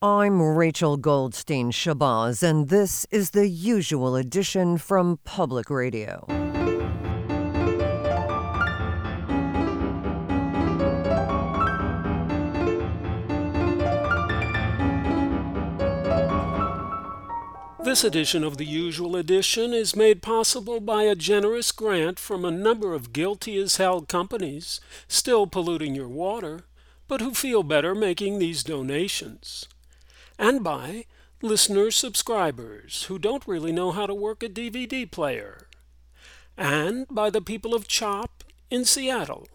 I'm Rachel Goldstein Shabazz, and this is the usual edition from Public Radio. This edition of the usual edition is made possible by a generous grant from a number of guilty as hell companies still polluting your water, but who feel better making these donations. And by listener subscribers who don't really know how to work a DVD player. And by the people of CHOP in Seattle.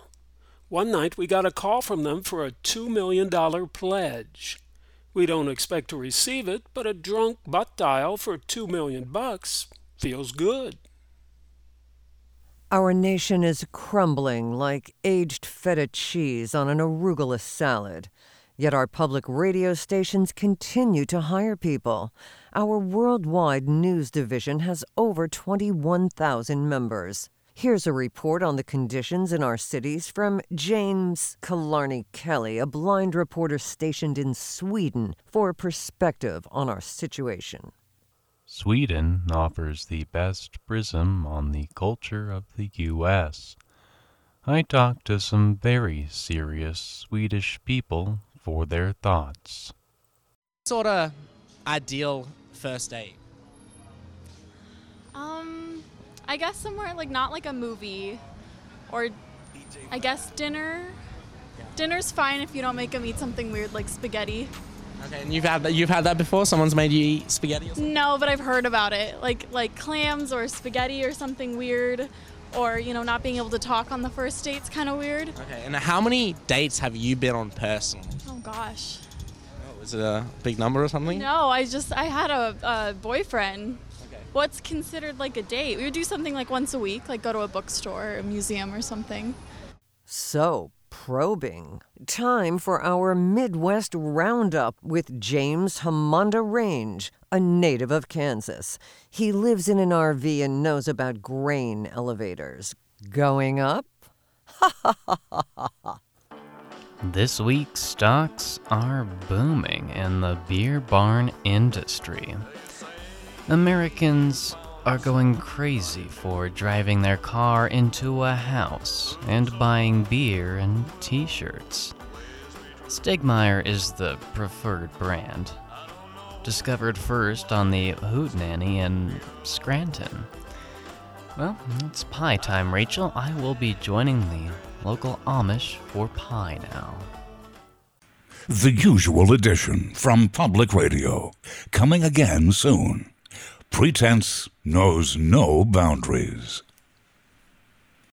One night we got a call from them for a $2 million pledge. We don't expect to receive it, but a drunk butt dial for two million bucks feels good. Our nation is crumbling like aged feta cheese on an arugula salad. Yet our public radio stations continue to hire people. Our worldwide news division has over 21,000 members. Here's a report on the conditions in our cities from James Killarney Kelly, a blind reporter stationed in Sweden, for a perspective on our situation. Sweden offers the best prism on the culture of the U.S. I talked to some very serious Swedish people for their thoughts. Sort of ideal first date. Um, I guess somewhere like not like a movie, or I guess dinner. Dinner's fine if you don't make them eat something weird like spaghetti. Okay, and you've had that. You've had that before. Someone's made you eat spaghetti. Or something? No, but I've heard about it, like like clams or spaghetti or something weird, or you know not being able to talk on the first date's kind of weird. Okay, and how many dates have you been on personally? Oh gosh. Oh, is it a big number or something? No, I just I had a, a boyfriend. Okay. What's considered like a date? We would do something like once a week, like go to a bookstore or a museum or something. So, probing. Time for our Midwest Roundup with James Hamonda Range, a native of Kansas. He lives in an RV and knows about grain elevators. Going up? This week, stocks are booming in the beer barn industry. Americans are going crazy for driving their car into a house and buying beer and t shirts. Stegmaier is the preferred brand. Discovered first on the Hootenanny in Scranton. Well, it's pie time, Rachel. I will be joining the local Amish for pie now. The usual edition from Public Radio. Coming again soon. Pretense knows no boundaries.